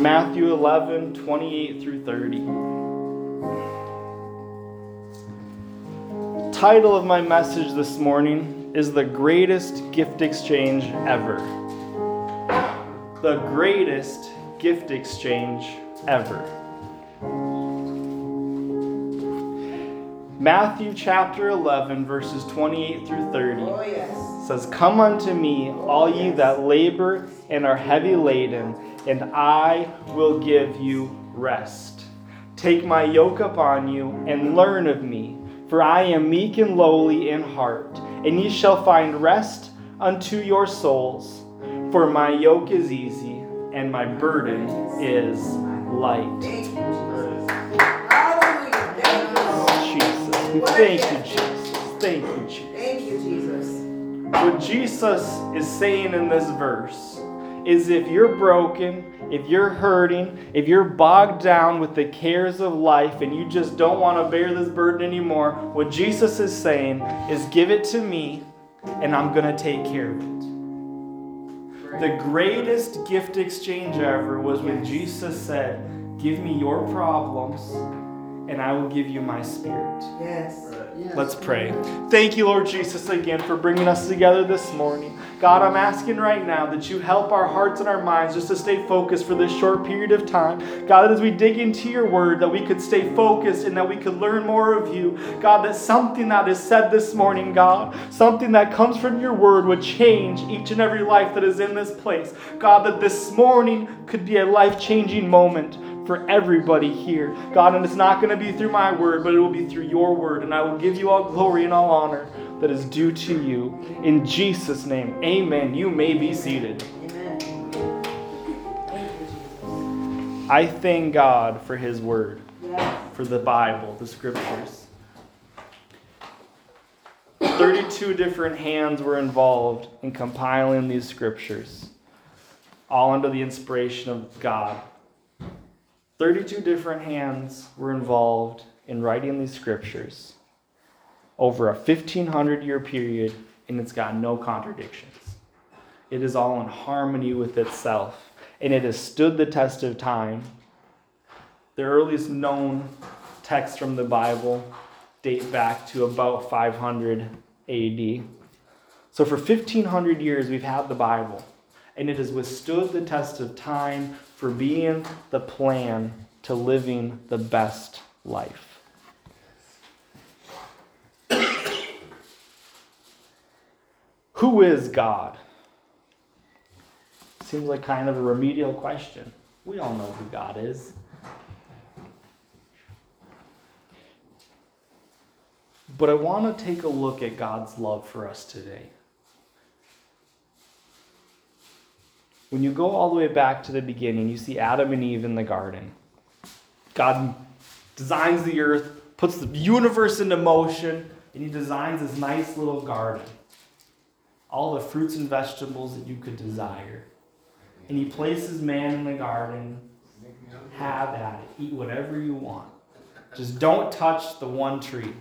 Matthew 11, 28 through 30. Title of my message this morning is The Greatest Gift Exchange Ever. The greatest gift exchange ever. Matthew chapter 11, verses 28 through 30 Oh, yes. says, Come unto me, all ye that labor and are heavy laden, and I will give you rest. Take my yoke upon you and learn of me, for I am meek and lowly in heart, and ye shall find rest unto your souls. For my yoke is easy and my burden is light. Thank you, Jesus. Hallelujah. Thank you, Lord. Jesus. Thank you, Jesus. Thank you, Jesus. Thank you, Jesus. What Jesus is saying in this verse is if you're broken, if you're hurting, if you're bogged down with the cares of life and you just don't want to bear this burden anymore, what Jesus is saying is give it to me and I'm going to take care of it. The greatest gift exchange ever was when Jesus said, Give me your problems and I will give you my spirit. Yes. Let's pray. Thank you, Lord Jesus, again for bringing us together this morning. God, I'm asking right now that you help our hearts and our minds just to stay focused for this short period of time. God, that as we dig into your word, that we could stay focused and that we could learn more of you. God, that something that is said this morning, God, something that comes from your word would change each and every life that is in this place. God, that this morning could be a life changing moment for everybody here. God, and it's not going to be through my word, but it will be through your word. And I will give you all glory and all honor that is due to you. In Jesus' name, amen. You may be seated. Amen. I thank God for his word, for the Bible, the scriptures. 32 different hands were involved in compiling these scriptures, all under the inspiration of God. 32 different hands were involved in writing these scriptures over a 1500 year period, and it's got no contradictions. It is all in harmony with itself, and it has stood the test of time. The earliest known texts from the Bible date back to about 500 AD. So, for 1500 years, we've had the Bible, and it has withstood the test of time for being the plan to living the best life. Who is God? Seems like kind of a remedial question. We all know who God is. But I want to take a look at God's love for us today. When you go all the way back to the beginning, you see Adam and Eve in the garden. God designs the earth, puts the universe into motion, and he designs this nice little garden. All the fruits and vegetables that you could desire. And he places man in the garden. Have at it. Eat whatever you want. Just don't touch the one tree.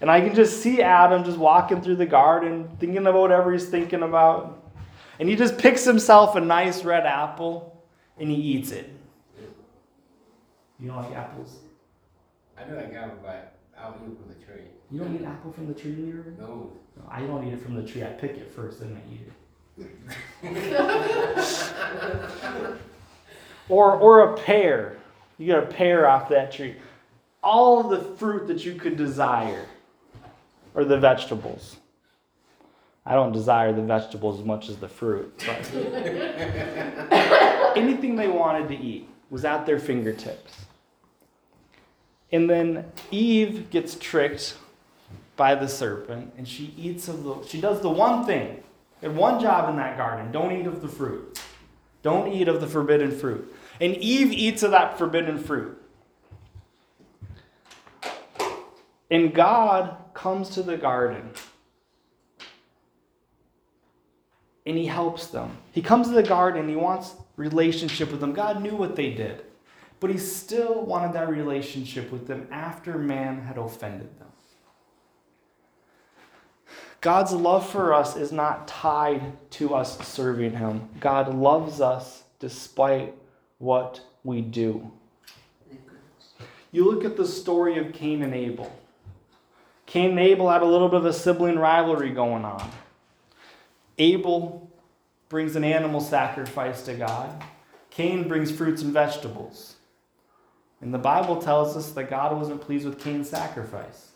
And I can just see Adam just walking through the garden, thinking about whatever he's thinking about. And he just picks himself a nice red apple and he eats it. You don't like apples? I know I got it, but I'll eat from the tree. You don't eat apple from the tree, Leroy? No. No, I don't eat it from the tree. I pick it first, then I eat it. or, or a pear. You get a pear off that tree. All of the fruit that you could desire, or the vegetables. I don't desire the vegetables as much as the fruit, but anything they wanted to eat was at their fingertips. And then Eve gets tricked by the serpent and she eats of the she does the one thing. And one job in that garden don't eat of the fruit. Don't eat of the forbidden fruit. And eve eats of that forbidden fruit. And god comes to the garden. And he helps them. He comes to the garden and he wants relationship with them. God knew what they did but he still wanted that relationship with them after man had offended them God's love for us is not tied to us serving Him. God loves us despite what we do. You look at the story of Cain and Abel. Cain and Abel had a little bit of a sibling rivalry going on. Abel brings an animal sacrifice to God, Cain brings fruits and vegetables. And the Bible tells us that God wasn't pleased with Cain's sacrifice.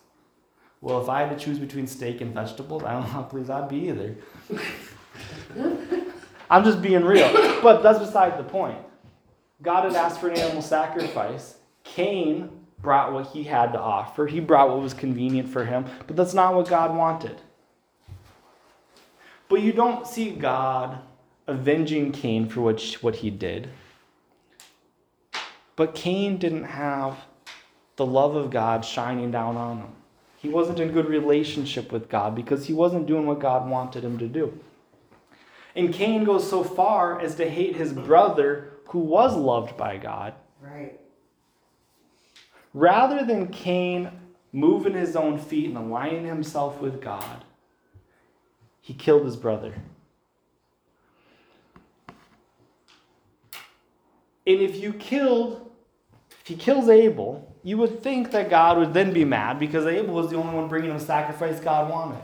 Well, if I had to choose between steak and vegetables, I don't know how pleased I'd be either. I'm just being real. But that's beside the point. God had asked for an animal sacrifice. Cain brought what he had to offer, he brought what was convenient for him, but that's not what God wanted. But you don't see God avenging Cain for what, what he did. But Cain didn't have the love of God shining down on him. He wasn't in good relationship with God because he wasn't doing what God wanted him to do. And Cain goes so far as to hate his brother who was loved by God. Right. Rather than Cain moving his own feet and aligning himself with God, he killed his brother. And if you killed, if he kills Abel, you would think that God would then be mad because Abel was the only one bringing the sacrifice God wanted.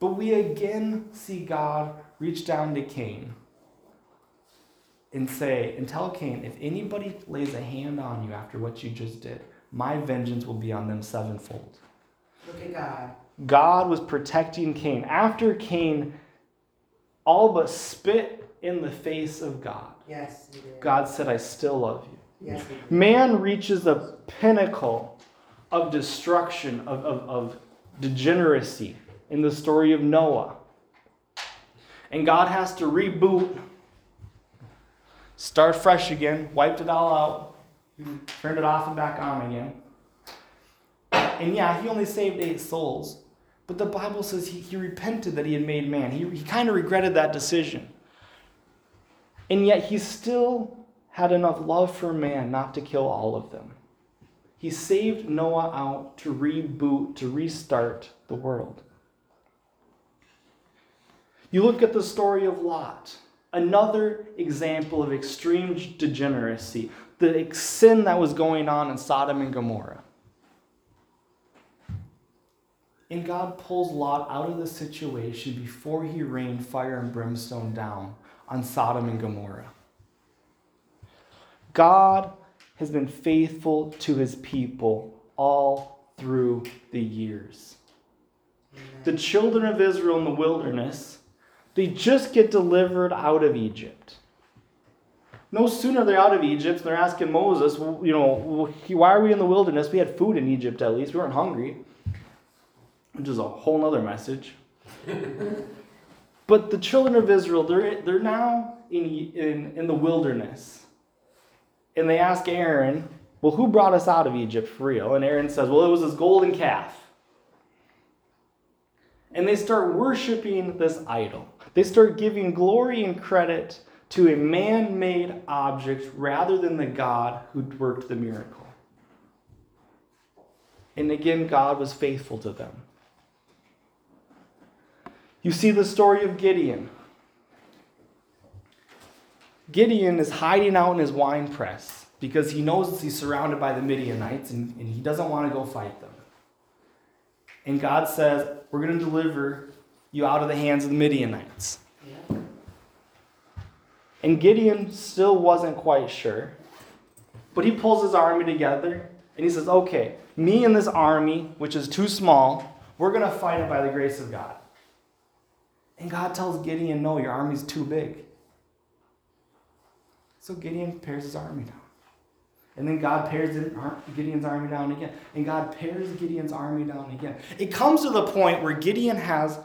But we again see God reach down to Cain and say, and tell Cain, if anybody lays a hand on you after what you just did, my vengeance will be on them sevenfold. Look at God. God was protecting Cain. After Cain all but spit in the face of God, Yes. God said, I still love you. Yes. Man reaches a pinnacle of destruction, of, of, of degeneracy in the story of Noah. And God has to reboot, start fresh again, wiped it all out, turned it off and back on again. And yeah, he only saved eight souls. But the Bible says he, he repented that he had made man. He, he kind of regretted that decision. And yet he still had enough love for man not to kill all of them. He saved Noah out to reboot, to restart the world. You look at the story of Lot, another example of extreme degeneracy, the sin that was going on in Sodom and Gomorrah. And God pulls Lot out of the situation before he rained fire and brimstone down on Sodom and Gomorrah. God has been faithful to his people all through the years. The children of Israel in the wilderness, they just get delivered out of Egypt. No sooner they're out of Egypt, they're asking Moses, you know, why are we in the wilderness? We had food in Egypt at least. We weren't hungry, which is a whole nother message. but the children of Israel, they're, they're now in, in, in the wilderness and they ask Aaron, Well, who brought us out of Egypt for real? And Aaron says, Well, it was this golden calf. And they start worshiping this idol. They start giving glory and credit to a man made object rather than the God who worked the miracle. And again, God was faithful to them. You see the story of Gideon. Gideon is hiding out in his wine press because he knows he's surrounded by the Midianites and, and he doesn't want to go fight them. And God says, We're going to deliver you out of the hands of the Midianites. Yeah. And Gideon still wasn't quite sure. But he pulls his army together and he says, Okay, me and this army, which is too small, we're going to fight it by the grace of God. And God tells Gideon, No, your army's too big. So Gideon pares his army down. And then God pares Gideon's army down again. And God pares Gideon's army down again. It comes to the point where Gideon has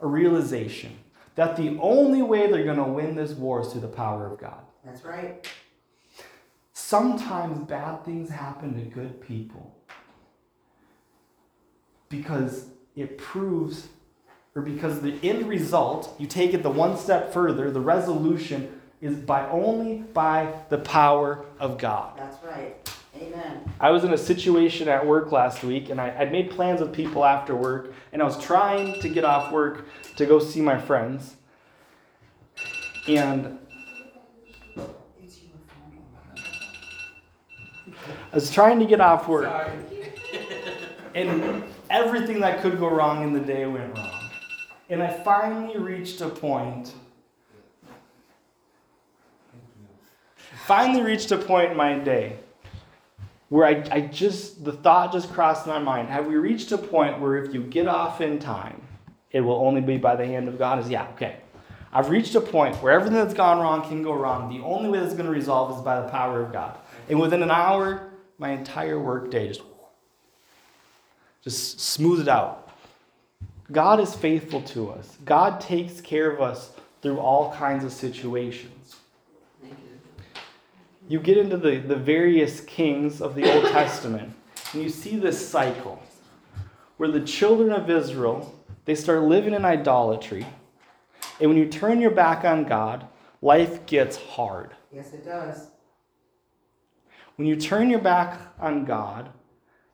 a realization that the only way they're going to win this war is through the power of God. That's right. Sometimes bad things happen to good people because it proves, or because the end result, you take it the one step further, the resolution is by only by the power of God. That's right. Amen. I was in a situation at work last week and I, I'd made plans with people after work and I was trying to get off work to go see my friends. And I was trying to get off work Sorry. and everything that could go wrong in the day went wrong. And I finally reached a point, finally reached a point in my day where I, I just, the thought just crossed my mind. Have we reached a point where if you get off in time, it will only be by the hand of God? Is yeah, okay. I've reached a point where everything that's gone wrong can go wrong. The only way that's going to resolve is by the power of God. And within an hour, my entire workday just just smooth it out. God is faithful to us. God takes care of us through all kinds of situations. You get into the, the various kings of the Old Testament, and you see this cycle where the children of Israel, they start living in idolatry. And when you turn your back on God, life gets hard. Yes, it does. When you turn your back on God,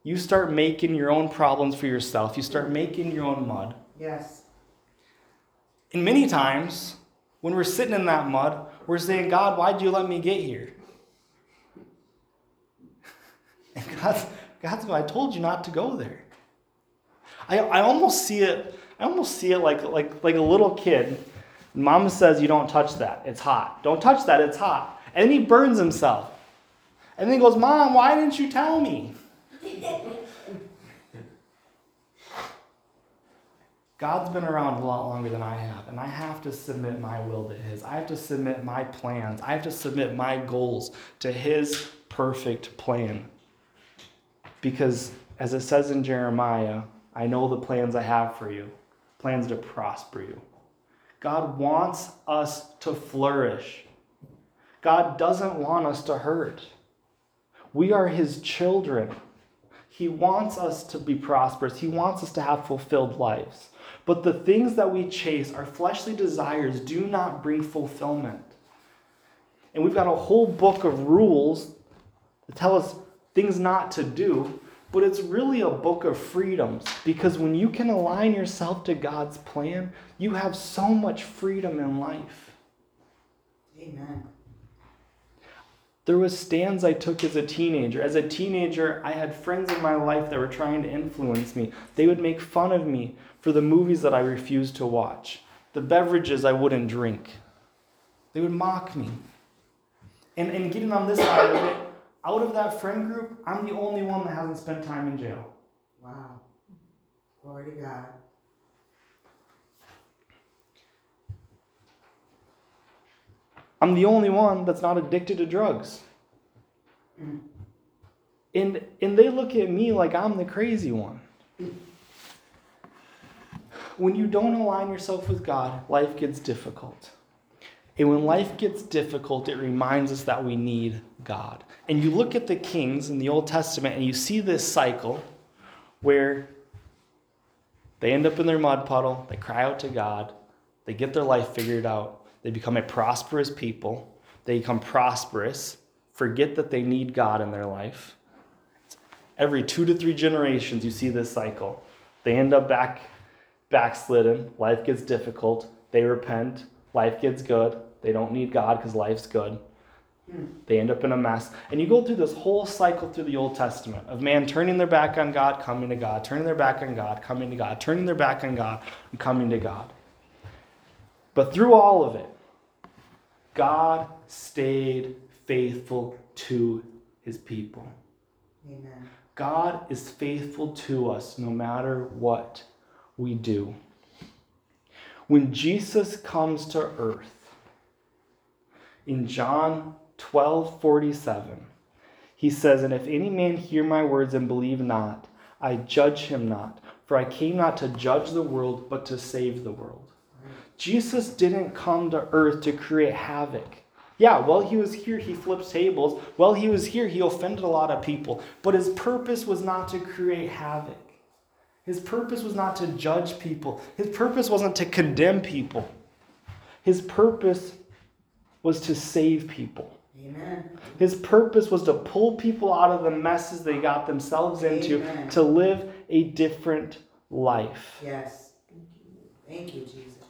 you start making your own problems for yourself. You start making your own mud. Yes. And many times, when we're sitting in that mud, we're saying, God, why'd you let me get here? And God's, God's I told you not to go there. I, I almost see it, I almost see it like, like, like a little kid. Mama says, You don't touch that. It's hot. Don't touch that. It's hot. And then he burns himself. And then he goes, Mom, why didn't you tell me? God's been around a lot longer than I have, and I have to submit my will to His. I have to submit my plans. I have to submit my goals to His perfect plan. Because, as it says in Jeremiah, I know the plans I have for you plans to prosper you. God wants us to flourish, God doesn't want us to hurt. We are His children. He wants us to be prosperous. He wants us to have fulfilled lives. But the things that we chase, our fleshly desires, do not bring fulfillment. And we've got a whole book of rules that tell us things not to do, but it's really a book of freedoms because when you can align yourself to God's plan, you have so much freedom in life. Amen. There was stands I took as a teenager. As a teenager, I had friends in my life that were trying to influence me. They would make fun of me for the movies that I refused to watch, the beverages I wouldn't drink. They would mock me. And, and getting on this side of it, out of that friend group, I'm the only one that hasn't spent time in jail. Wow. Glory to God. I'm the only one that's not addicted to drugs. And, and they look at me like I'm the crazy one. When you don't align yourself with God, life gets difficult. And when life gets difficult, it reminds us that we need God. And you look at the kings in the Old Testament and you see this cycle where they end up in their mud puddle, they cry out to God, they get their life figured out, they become a prosperous people, they become prosperous, forget that they need God in their life. Every two to three generations, you see this cycle. They end up back backslidden, life gets difficult, they repent, life gets good, they don't need God because life's good. They end up in a mess. And you go through this whole cycle through the Old Testament of man turning their back on God, coming to God, turning their back on God, coming to God, turning their back on God, and coming to God. But through all of it, God stayed faithful to his people. Amen. God is faithful to us no matter what we do. When Jesus comes to earth, in John 12 47, he says, And if any man hear my words and believe not, I judge him not, for I came not to judge the world, but to save the world. Jesus didn't come to earth to create havoc. Yeah, while he was here, he flipped tables. While he was here, he offended a lot of people. But his purpose was not to create havoc. His purpose was not to judge people. His purpose wasn't to condemn people. His purpose was to save people. Amen. His purpose was to pull people out of the messes they got themselves into Amen. to live a different life. Yes. Thank you, Jesus.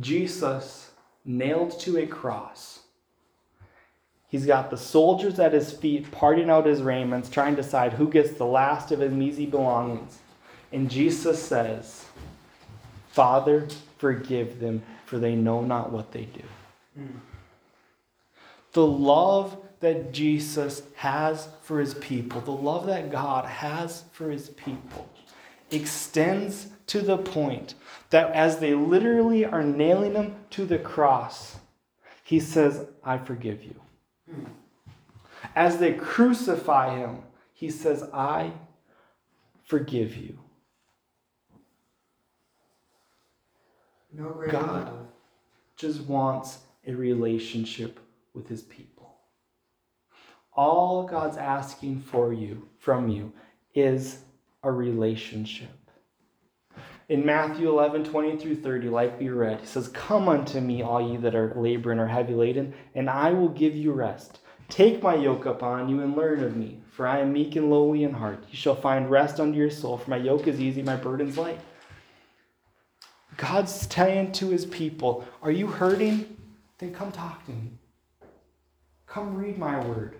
Jesus nailed to a cross. He's got the soldiers at his feet, parting out his raiments, trying to decide who gets the last of his measly belongings. And Jesus says, Father, forgive them, for they know not what they do. The love that Jesus has for his people, the love that God has for his people, extends to the point that as they literally are nailing him to the cross, he says, I forgive you. As they crucify him, he says, I forgive you. No God. love. just wants a relationship with his people. All God's asking for you, from you, is a relationship. In Matthew 11, 20 through 30, like we read, he says, Come unto me, all ye that are laboring or heavy laden, and I will give you rest. Take my yoke upon you and learn of me, for I am meek and lowly in heart. You shall find rest unto your soul, for my yoke is easy, my burden's light. God's saying to his people, Are you hurting? Then come talk to me. Come read my word.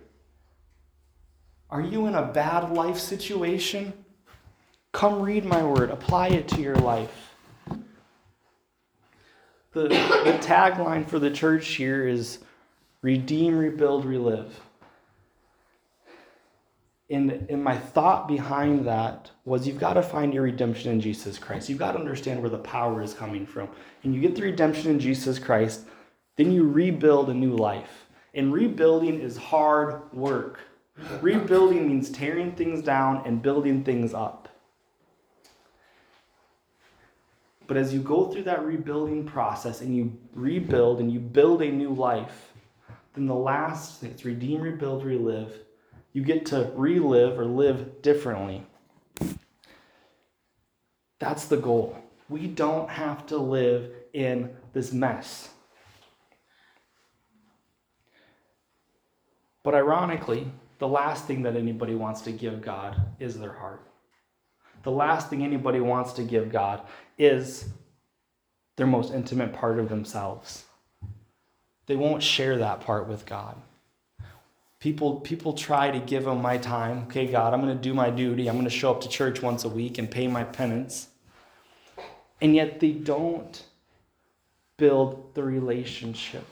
Are you in a bad life situation? Come read my word. Apply it to your life. The, the tagline for the church here is redeem, rebuild, relive. And, and my thought behind that was you've got to find your redemption in Jesus Christ. You've got to understand where the power is coming from. And you get the redemption in Jesus Christ, then you rebuild a new life. And rebuilding is hard work. Rebuilding means tearing things down and building things up. But as you go through that rebuilding process and you rebuild and you build a new life, then the last thing, it's redeem, rebuild, relive. You get to relive or live differently. That's the goal. We don't have to live in this mess. But ironically, the last thing that anybody wants to give God is their heart. The last thing anybody wants to give God is their most intimate part of themselves. They won't share that part with God. People, people try to give him my time. Okay, God, I'm going to do my duty. I'm going to show up to church once a week and pay my penance. And yet they don't build the relationship.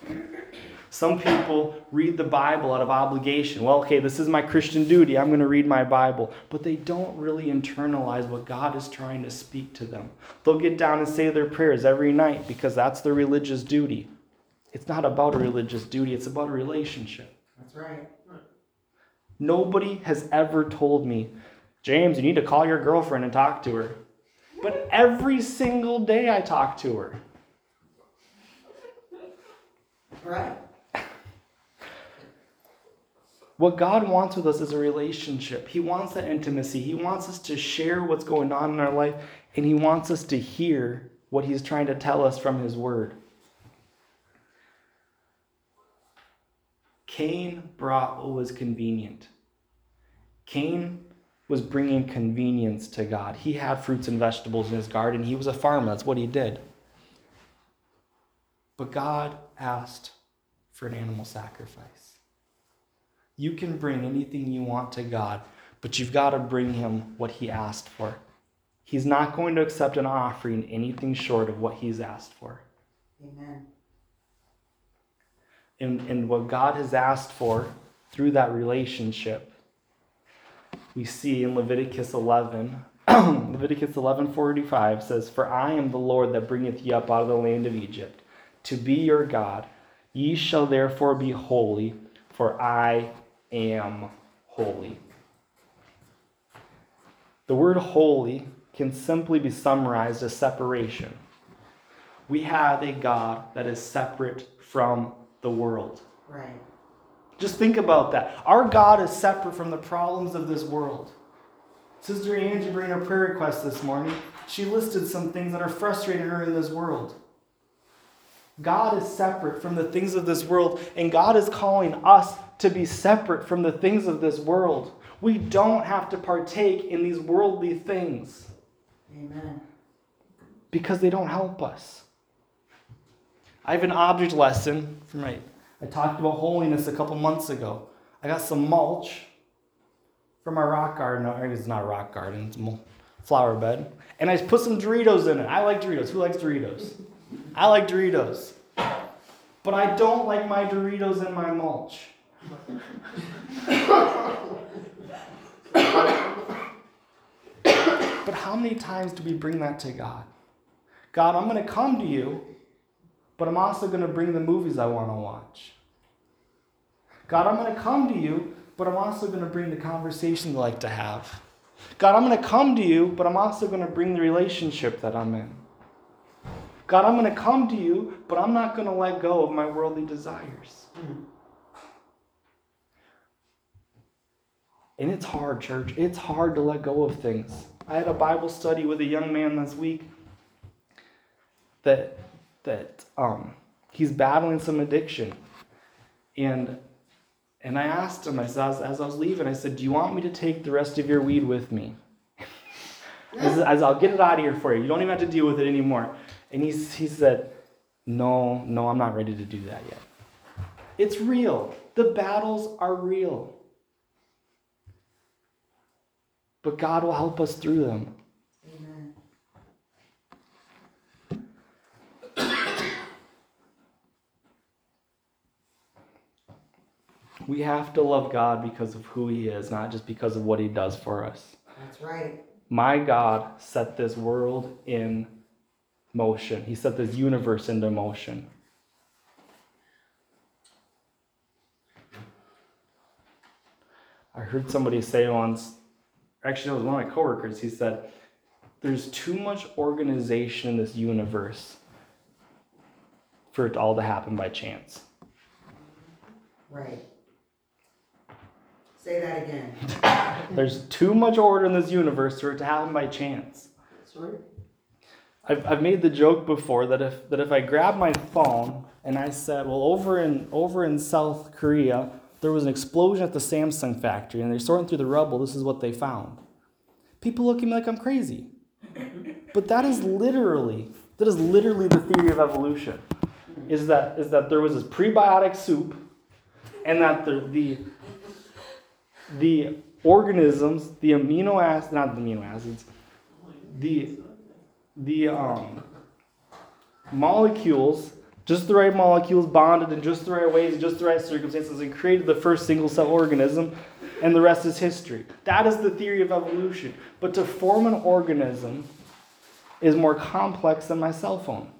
Some people read the Bible out of obligation. Well, okay, this is my Christian duty. I'm going to read my Bible. But they don't really internalize what God is trying to speak to them. They'll get down and say their prayers every night because that's their religious duty. It's not about a religious duty, it's about a relationship. That's right. Nobody has ever told me, James, you need to call your girlfriend and talk to her. But every single day I talk to her. Right. What God wants with us is a relationship. He wants that intimacy. He wants us to share what's going on in our life, and He wants us to hear what He's trying to tell us from His Word. Cain brought what was convenient. Cain was bringing convenience to God. He had fruits and vegetables in his garden. He was a farmer. That's what he did. But God asked for an animal sacrifice. You can bring anything you want to God, but you've got to bring him what he asked for. He's not going to accept an offering anything short of what he's asked for. Amen. And, and what God has asked for through that relationship, we see in Leviticus 11. Leviticus 11:45 says, "For I am the Lord that bringeth ye up out of the land of Egypt, to be your God. Ye shall therefore be holy, for I am holy." The word holy can simply be summarized as separation. We have a God that is separate from the world. Right. Just think about that. Our God is separate from the problems of this world. Sister Angie brought a prayer request this morning. She listed some things that are frustrating her in this world. God is separate from the things of this world, and God is calling us to be separate from the things of this world. We don't have to partake in these worldly things Amen. because they don't help us. I have an object lesson from my. I talked about holiness a couple months ago. I got some mulch from our rock garden. Or it's not a rock garden, it's a flower bed. And I put some Doritos in it. I like Doritos. Who likes Doritos? I like Doritos. But I don't like my Doritos in my mulch. But how many times do we bring that to God? God, I'm going to come to you, but I'm also going to bring the movies I want to watch. God, I'm going to come to you, but I'm also going to bring the conversations I like to have. God, I'm going to come to you, but I'm also going to bring the relationship that I'm in. God, I'm going to come to you, but I'm not going to let go of my worldly desires. Hmm. And it's hard, church. It's hard to let go of things. I had a Bible study with a young man this week that that um, he's battling some addiction, and and I asked him. I said as, as I was leaving, I said, "Do you want me to take the rest of your weed with me?" as, as I'll get it out of here for you. You don't even have to deal with it anymore. And he's, he said, "No, no, I'm not ready to do that yet. It's real. The battles are real." But God will help us through them. Amen. We have to love God because of who He is, not just because of what He does for us. That's right. My God set this world in motion, He set this universe into motion. I heard somebody say once, actually, it was one of my coworkers, he said, There's too much organization in this universe for it all to happen by chance. Right. Say that again. There's too much order in this universe for it to happen by chance. That's right. I've, I've made the joke before that if that if I grab my phone and I said, well, over in over in South Korea, there was an explosion at the Samsung factory and they're sorting through the rubble. This is what they found. People look at me like I'm crazy. But that is literally that is literally the theory of evolution. Is that is that there was this prebiotic soup and that the the the organisms, the amino acids, not the amino acids, the the um, molecules, just the right molecules bonded in just the right ways, just the right circumstances, and created the first single cell organism, and the rest is history. That is the theory of evolution. But to form an organism is more complex than my cell phone.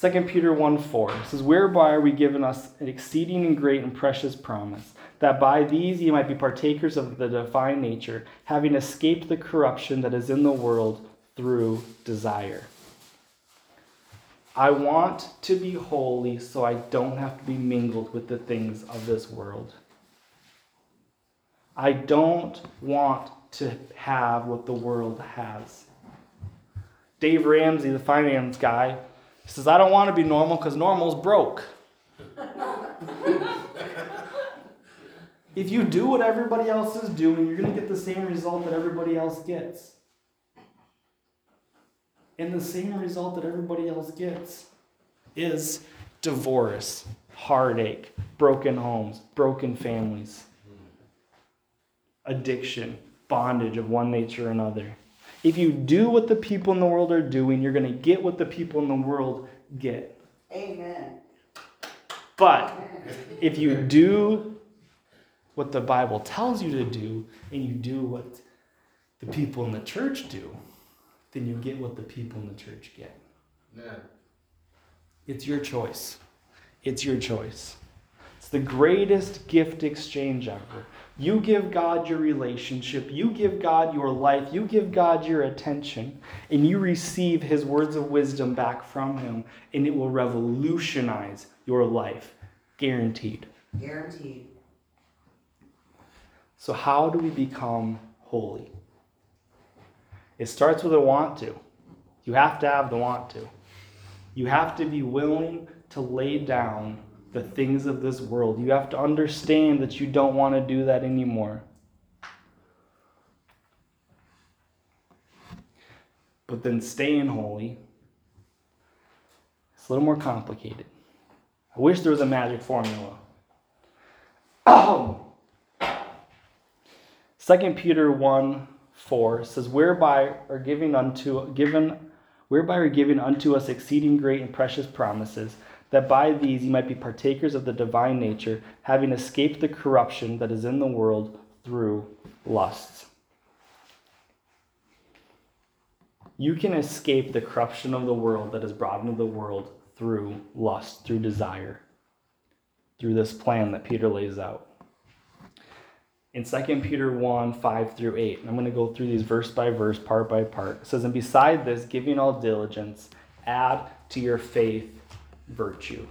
2 Peter 1 4 says, Whereby are we given us an exceeding and great and precious promise, that by these ye might be partakers of the divine nature, having escaped the corruption that is in the world through desire. I want to be holy so I don't have to be mingled with the things of this world. I don't want to have what the world has. Dave Ramsey, the finance guy, says, I don't want to be normal because normal's broke. if you do what everybody else is doing, you're going to get the same result that everybody else gets. And the same result that everybody else gets is divorce, heartache, broken homes, broken families, addiction, bondage of one nature or another. If you do what the people in the world are doing, you're going to get what the people in the world get. Amen. But if you do what the Bible tells you to do and you do what the people in the church do, then you get what the people in the church get. Yeah. It's your choice. It's your choice. It's the greatest gift exchange ever. You give God your relationship, you give God your life, you give God your attention, and you receive His words of wisdom back from Him, and it will revolutionize your life. Guaranteed. Guaranteed. So, how do we become holy? It starts with a want to. You have to have the want to. You have to be willing to lay down the things of this world. You have to understand that you don't want to do that anymore. But then staying holy, it's a little more complicated. I wish there was a magic formula. Second Peter 1 4 says, Whereby are given unto given whereby are given unto us exceeding great and precious promises, that by these ye might be partakers of the divine nature, having escaped the corruption that is in the world through lusts. You can escape the corruption of the world that is brought into the world through lust, through desire, through this plan that Peter lays out. In 2 Peter 1 5 through 8, and I'm going to go through these verse by verse, part by part. It says, And beside this, giving all diligence, add to your faith virtue.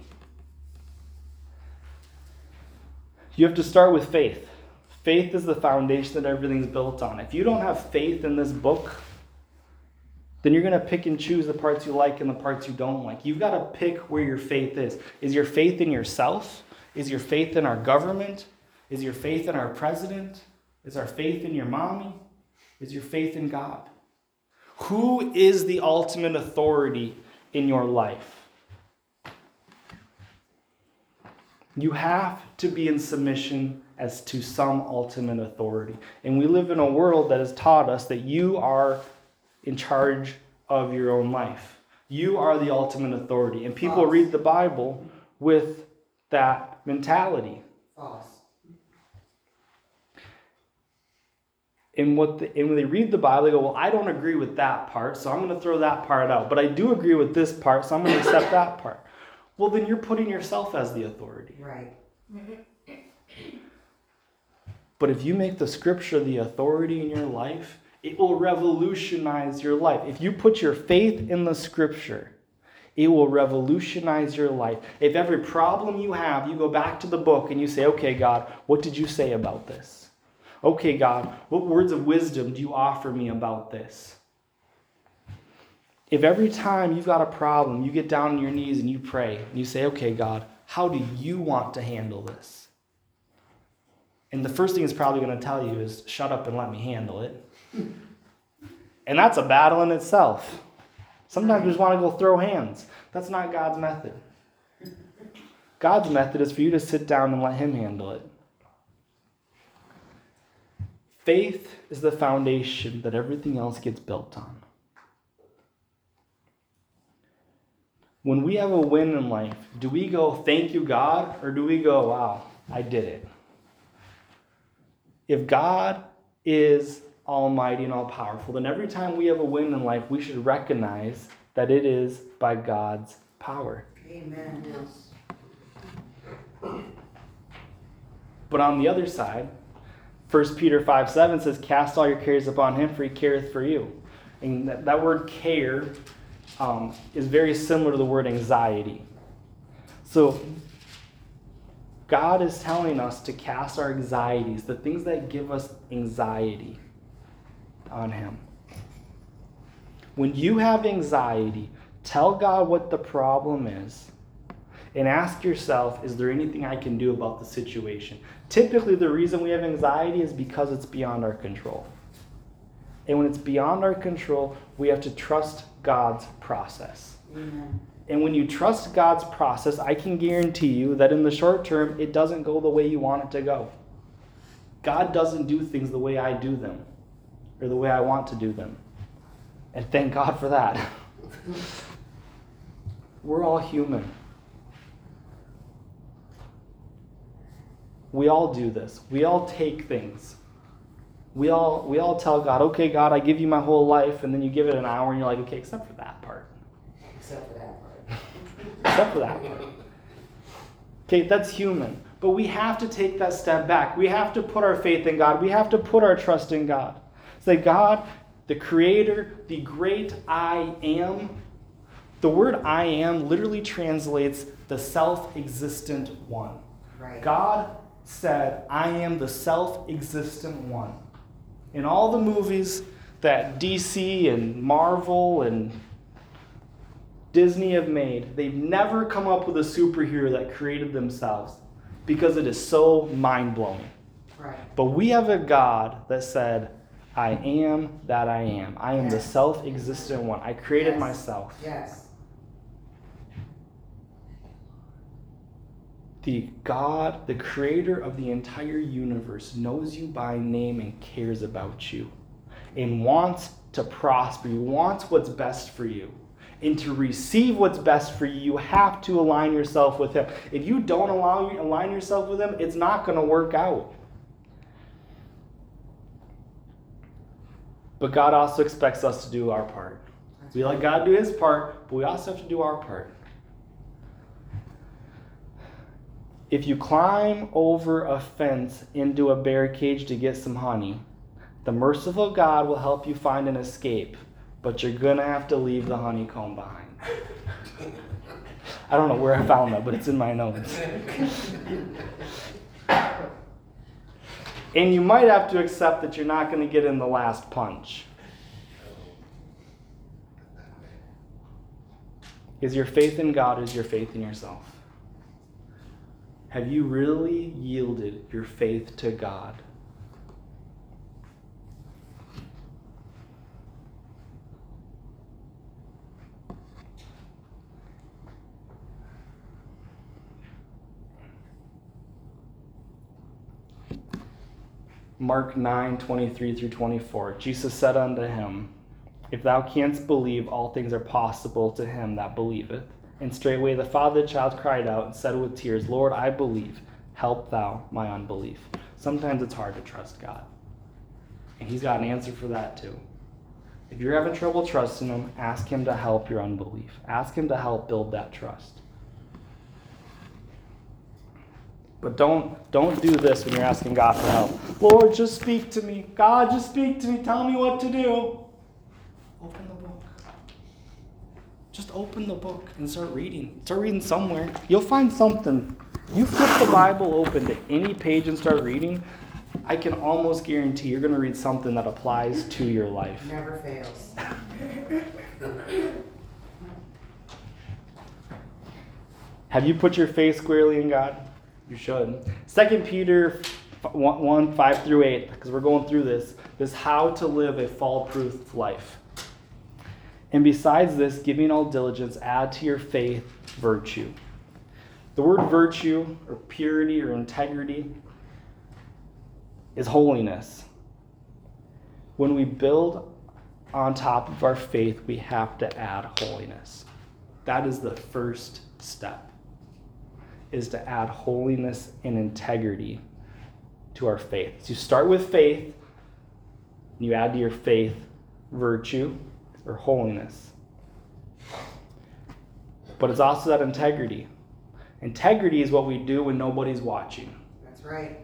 You have to start with faith. Faith is the foundation that everything's built on. If you don't have faith in this book, then you're going to pick and choose the parts you like and the parts you don't like. You've got to pick where your faith is. Is your faith in yourself? Is your faith in our government? Is your faith in our president? Is our faith in your mommy? Is your faith in God? Who is the ultimate authority in your life? You have to be in submission as to some ultimate authority. And we live in a world that has taught us that you are in charge of your own life. You are the ultimate authority. And people read the Bible with that mentality. False. And what the, and when they read the Bible, they go, "Well, I don't agree with that part, so I'm going to throw that part out. But I do agree with this part, so I'm going to accept that part." Well, then you're putting yourself as the authority. Right. But if you make the scripture the authority in your life, it will revolutionize your life. If you put your faith in the scripture, it will revolutionize your life. If every problem you have, you go back to the book and you say, okay, God, what did you say about this? Okay, God, what words of wisdom do you offer me about this? If every time you've got a problem, you get down on your knees and you pray and you say, okay, God, how do you want to handle this? And the first thing it's probably going to tell you is, shut up and let me handle it. And that's a battle in itself. Sometimes we just want to go throw hands. That's not God's method. God's method is for you to sit down and let Him handle it. Faith is the foundation that everything else gets built on. When we have a win in life, do we go, thank you, God, or do we go, wow, I did it? If God is almighty and all powerful, then every time we have a win in life, we should recognize that it is by God's power. Amen. But on the other side, 1 Peter 5 7 says, Cast all your cares upon him, for he careth for you. And that, that word care um, is very similar to the word anxiety. So, God is telling us to cast our anxieties, the things that give us anxiety, on Him. When you have anxiety, tell God what the problem is and ask yourself is there anything I can do about the situation? Typically, the reason we have anxiety is because it's beyond our control. And when it's beyond our control, we have to trust God's process. Amen. And when you trust God's process, I can guarantee you that in the short term, it doesn't go the way you want it to go. God doesn't do things the way I do them or the way I want to do them. And thank God for that. We're all human. We all do this. We all take things. We all we all tell God, "Okay, God, I give you my whole life," and then you give it an hour and you're like, "Okay, except for that part." Except for that part. except for that part. Okay, that's human. But we have to take that step back. We have to put our faith in God. We have to put our trust in God. Say, God, the creator, the great I am. The word I am literally translates the self existent one. Right. God said, I am the self existent one. In all the movies that DC and Marvel and Disney have made, they've never come up with a superhero that created themselves because it is so mind blowing. Right. But we have a God that said, I am that I am. I am the self existent one. I created Yes. myself. Yes. The God, the creator of the entire universe, knows you by name and cares about you and wants to prosper you, wants what's best for you. And to receive what's best for you, you have to align yourself with Him. If you don't allow, align yourself with Him, it's not going to work out. But God also expects us to do our part. We let God do His part, but we also have to do our part. If you climb over a fence into a bear cage to get some honey, the merciful God will help you find an escape, but you're going to have to leave the honeycomb behind. I don't know where I found that, but it's in my notes. And you might have to accept that you're not going to get in the last punch. Is your faith in God is your faith in yourself? Have you really yielded your faith to God? Mark 9 23 through 24. Jesus said unto him, If thou canst believe, all things are possible to him that believeth. And straightway the father of the child cried out and said with tears, Lord, I believe. Help thou my unbelief. Sometimes it's hard to trust God. And he's got an answer for that too. If you're having trouble trusting him, ask him to help your unbelief. Ask him to help build that trust. But don't don't do this when you're asking God for help. Lord, just speak to me. God, just speak to me. Tell me what to do. Open the book. Just open the book and start reading. Start reading somewhere. You'll find something. You flip the Bible open to any page and start reading, I can almost guarantee you're going to read something that applies to your life. Never fails. Have you put your faith squarely in God? You should. Second Peter 1, 1 5 through 8, because we're going through this, this how to live a fall-proof life. And besides this, giving all diligence, add to your faith virtue. The word virtue or purity or integrity is holiness. When we build on top of our faith, we have to add holiness. That is the first step is to add holiness and integrity to our faith. So you start with faith, and you add to your faith virtue or holiness. But it's also that integrity. Integrity is what we do when nobody's watching. That's right.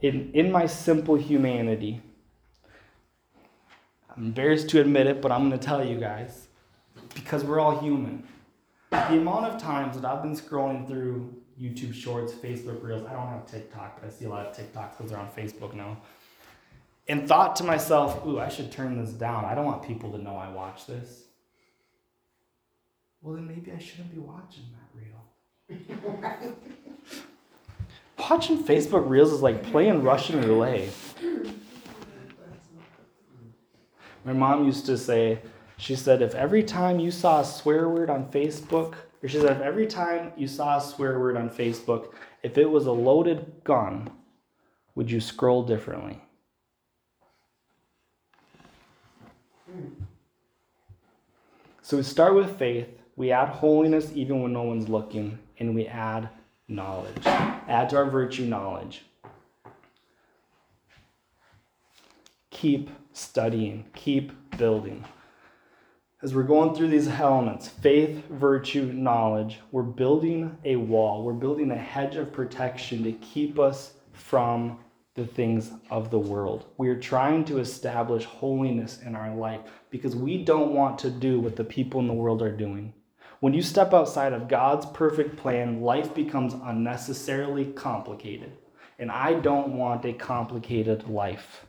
In, in my simple humanity, I'm embarrassed to admit it, but I'm going to tell you guys because we're all human. The amount of times that I've been scrolling through YouTube Shorts, Facebook Reels, I don't have TikTok, but I see a lot of TikToks because they're on Facebook now, and thought to myself, ooh, I should turn this down. I don't want people to know I watch this. Well, then maybe I shouldn't be watching that reel. Watching Facebook Reels is like playing Russian roulette. My mom used to say, she said, if every time you saw a swear word on Facebook, or she said, if every time you saw a swear word on Facebook, if it was a loaded gun, would you scroll differently? So we start with faith, we add holiness even when no one's looking, and we add knowledge. Add to our virtue knowledge. Keep studying, keep building. As we're going through these elements faith, virtue, knowledge we're building a wall, we're building a hedge of protection to keep us from the things of the world. We are trying to establish holiness in our life because we don't want to do what the people in the world are doing. When you step outside of God's perfect plan, life becomes unnecessarily complicated. And I don't want a complicated life.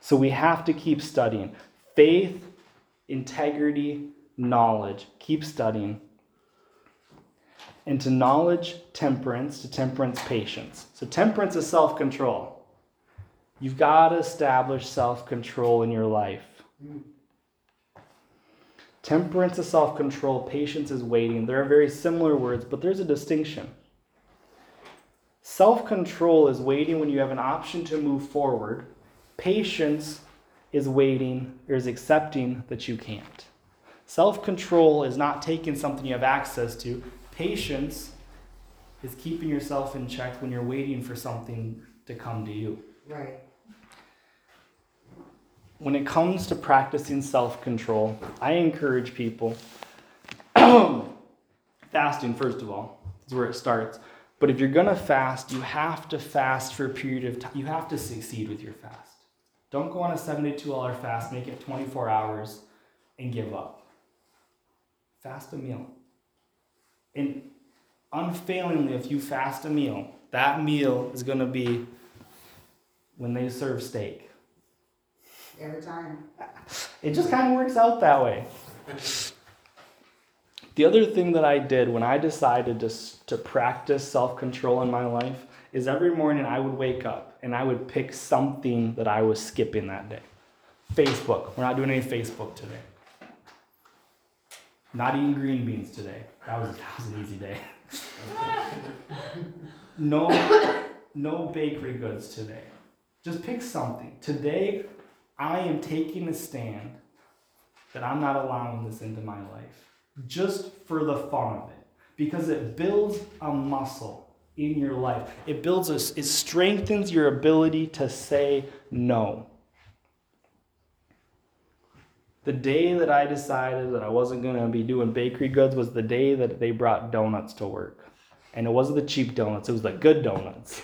So we have to keep studying. Faith integrity, knowledge. Keep studying. And to knowledge, temperance, to temperance, patience. So, temperance is self control. You've got to establish self control in your life. Temperance is self control, patience is waiting. There are very similar words, but there's a distinction. Self control is waiting when you have an option to move forward, patience is waiting or is accepting that you can't. Self control is not taking something you have access to, patience is keeping yourself in check when you're waiting for something to come to you Right. when it comes to practicing self control, I encourage people fasting, first of all, is where it starts. But if you're going to fast, you have to fast for a period of time. You have to succeed with your fast. Don't go on a 72 hour fast, make it 24 hours, and give up. Fast a meal. And unfailingly, if you fast a meal, that meal is going to be when they serve steak. Every time. It just kind of works out that way. The other thing that I did when I decided to, to practice self control in my life is every morning I would wake up and I would pick something that I was skipping that day. Facebook. We're not doing any Facebook today. Not eating green beans today. That was, that was an easy day. no, no bakery goods today. Just pick something. Today, I am taking a stand that I'm not allowing this into my life just for the fun of it because it builds a muscle in your life. It builds a, it strengthens your ability to say no. The day that I decided that I wasn't going to be doing bakery goods was the day that they brought donuts to work. And it wasn't the cheap donuts, it was the good donuts.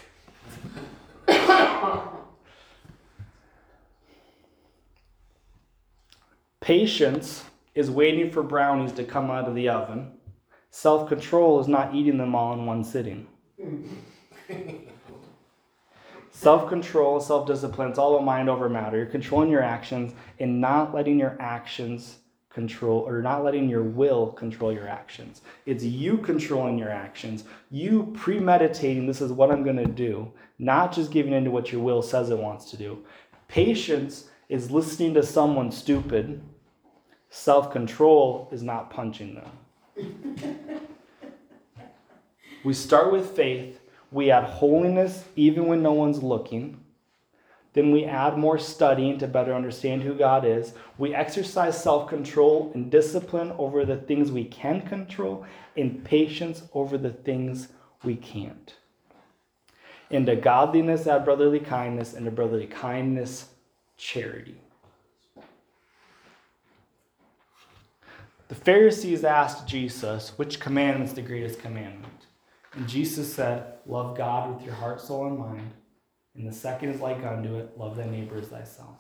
Patience is waiting for brownies to come out of the oven. Self control is not eating them all in one sitting. Self control, self discipline, it's all about mind over matter. You're controlling your actions and not letting your actions control, or not letting your will control your actions. It's you controlling your actions, you premeditating, this is what I'm going to do, not just giving into what your will says it wants to do. Patience is listening to someone stupid Self control is not punching them. we start with faith, we add holiness even when no one's looking. Then we add more studying to better understand who God is. We exercise self control and discipline over the things we can control, and patience over the things we can't. And godliness, add brotherly kindness, and to brotherly kindness, charity. The Pharisees asked Jesus, which commandment is the greatest commandment? And Jesus said, Love God with your heart, soul, and mind. And the second is like unto it, love thy neighbor as thyself.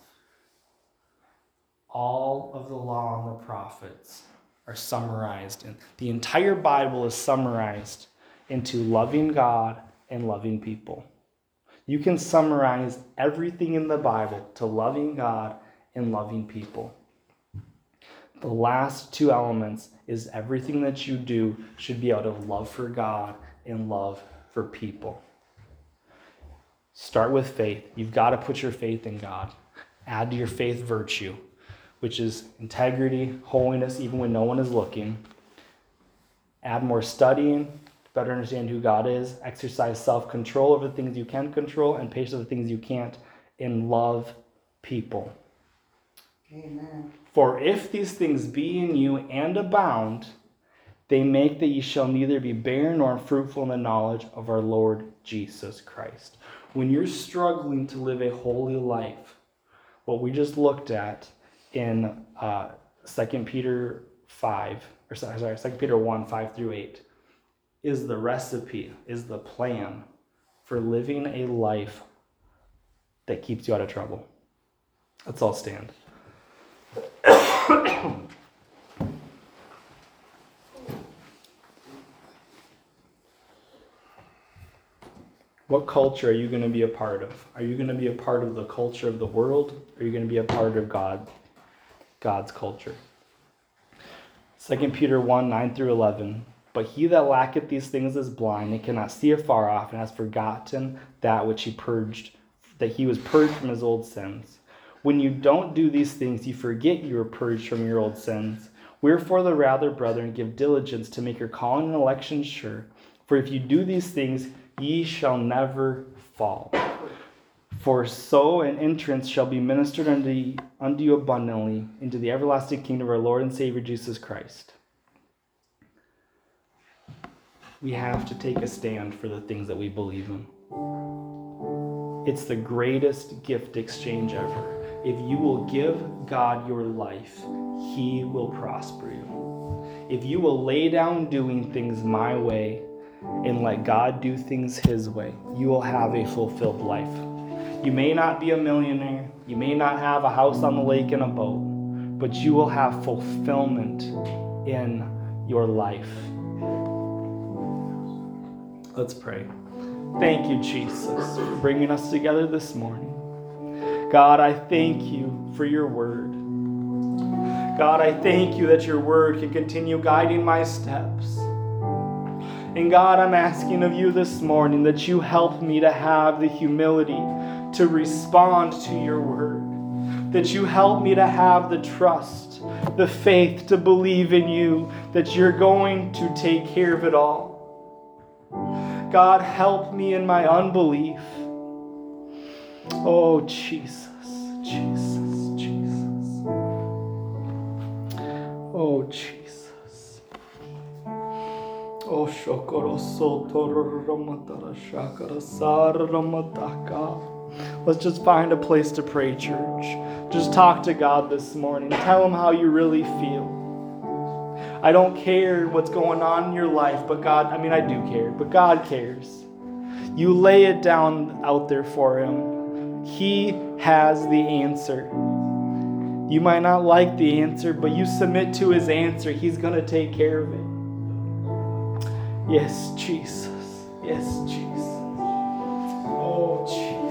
All of the law and the prophets are summarized, and the entire Bible is summarized into loving God and loving people. You can summarize everything in the Bible to loving God and loving people. The last two elements is everything that you do should be out of love for God and love for people. Start with faith. You've got to put your faith in God. Add to your faith virtue, which is integrity, holiness, even when no one is looking. Add more studying to better understand who God is. Exercise self control over the things you can control and patience over the things you can't. And love people. Amen. For if these things be in you and abound, they make that ye shall neither be barren nor unfruitful in the knowledge of our Lord Jesus Christ. When you're struggling to live a holy life, what we just looked at in uh, 2 Peter 5, or sorry, sorry, 2 Peter 1, 5 through 8, is the recipe, is the plan for living a life that keeps you out of trouble. Let's all stand. What culture are you going to be a part of? Are you going to be a part of the culture of the world? Or are you going to be a part of God, God's culture? 2 Peter 1 9 through 11. But he that lacketh these things is blind and cannot see afar off and has forgotten that which he purged, that he was purged from his old sins. When you don't do these things, you forget you were purged from your old sins. Wherefore, the rather, brethren, give diligence to make your calling and election sure. For if you do these things, ye shall never fall. For so an entrance shall be ministered unto, unto you abundantly into the everlasting kingdom of our Lord and Savior Jesus Christ. We have to take a stand for the things that we believe in. It's the greatest gift exchange ever. If you will give God your life, He will prosper you. If you will lay down doing things my way and let God do things His way, you will have a fulfilled life. You may not be a millionaire, you may not have a house on the lake and a boat, but you will have fulfillment in your life. Let's pray. Thank you, Jesus, for bringing us together this morning. God, I thank you for your word. God, I thank you that your word can continue guiding my steps. And God, I'm asking of you this morning that you help me to have the humility to respond to your word. That you help me to have the trust, the faith to believe in you, that you're going to take care of it all. God, help me in my unbelief. Oh, Jesus, Jesus, Jesus. Oh, Jesus. Let's just find a place to pray, church. Just talk to God this morning. Tell Him how you really feel. I don't care what's going on in your life, but God, I mean, I do care, but God cares. You lay it down out there for Him. He has the answer. You might not like the answer, but you submit to His answer. He's going to take care of it. Yes, Jesus. Yes, Jesus. Oh, Jesus.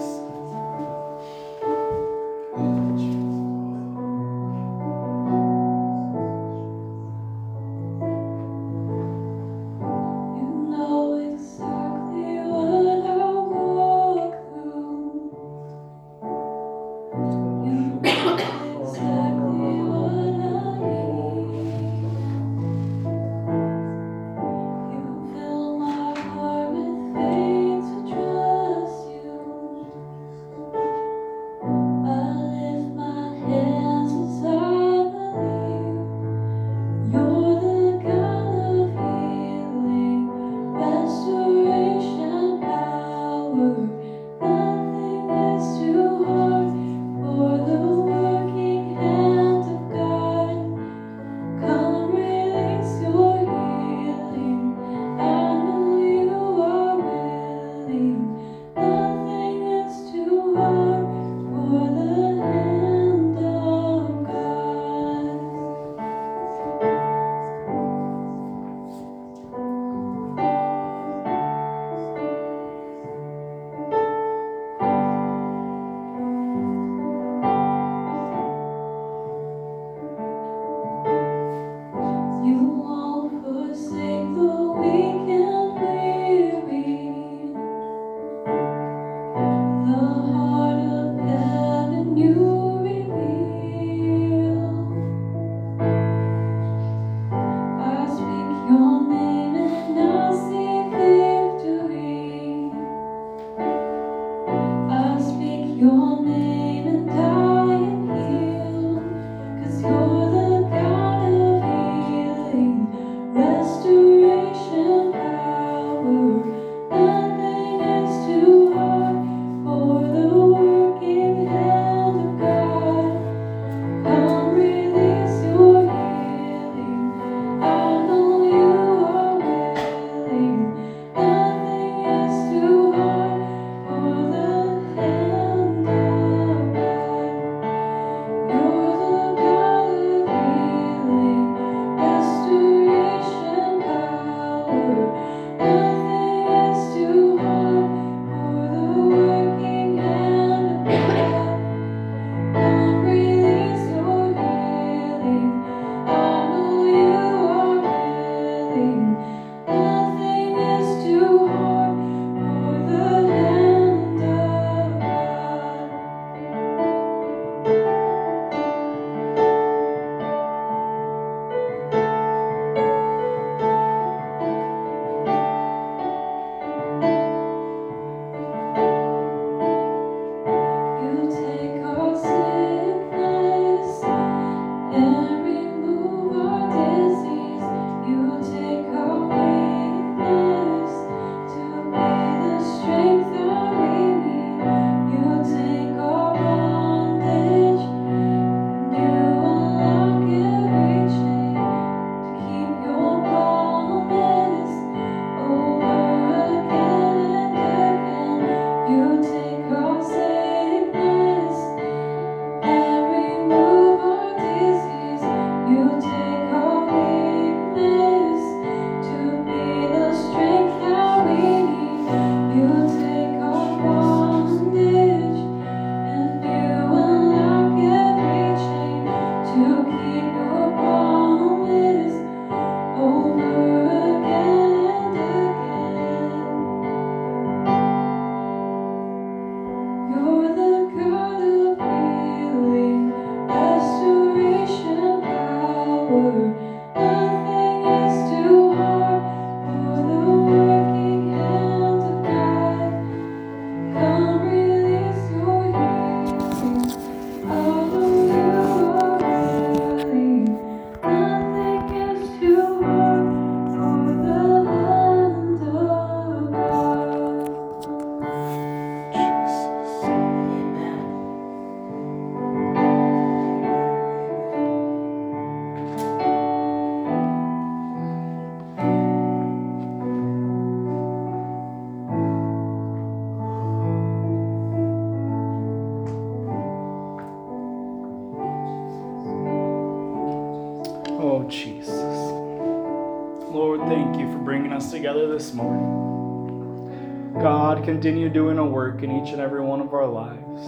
Work in each and every one of our lives.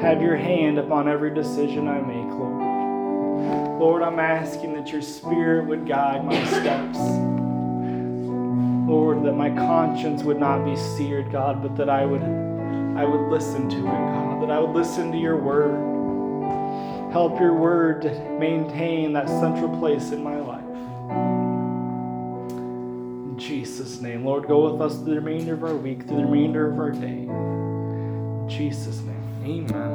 Have your hand upon every decision I make, Lord. Lord, I'm asking that your spirit would guide my steps. Lord, that my conscience would not be seared, God, but that I would I would listen to it, God, that I would listen to your word. Help your word to maintain that central place in my life. Name, Lord, go with us through the remainder of our week, through the remainder of our day. In Jesus' name, amen.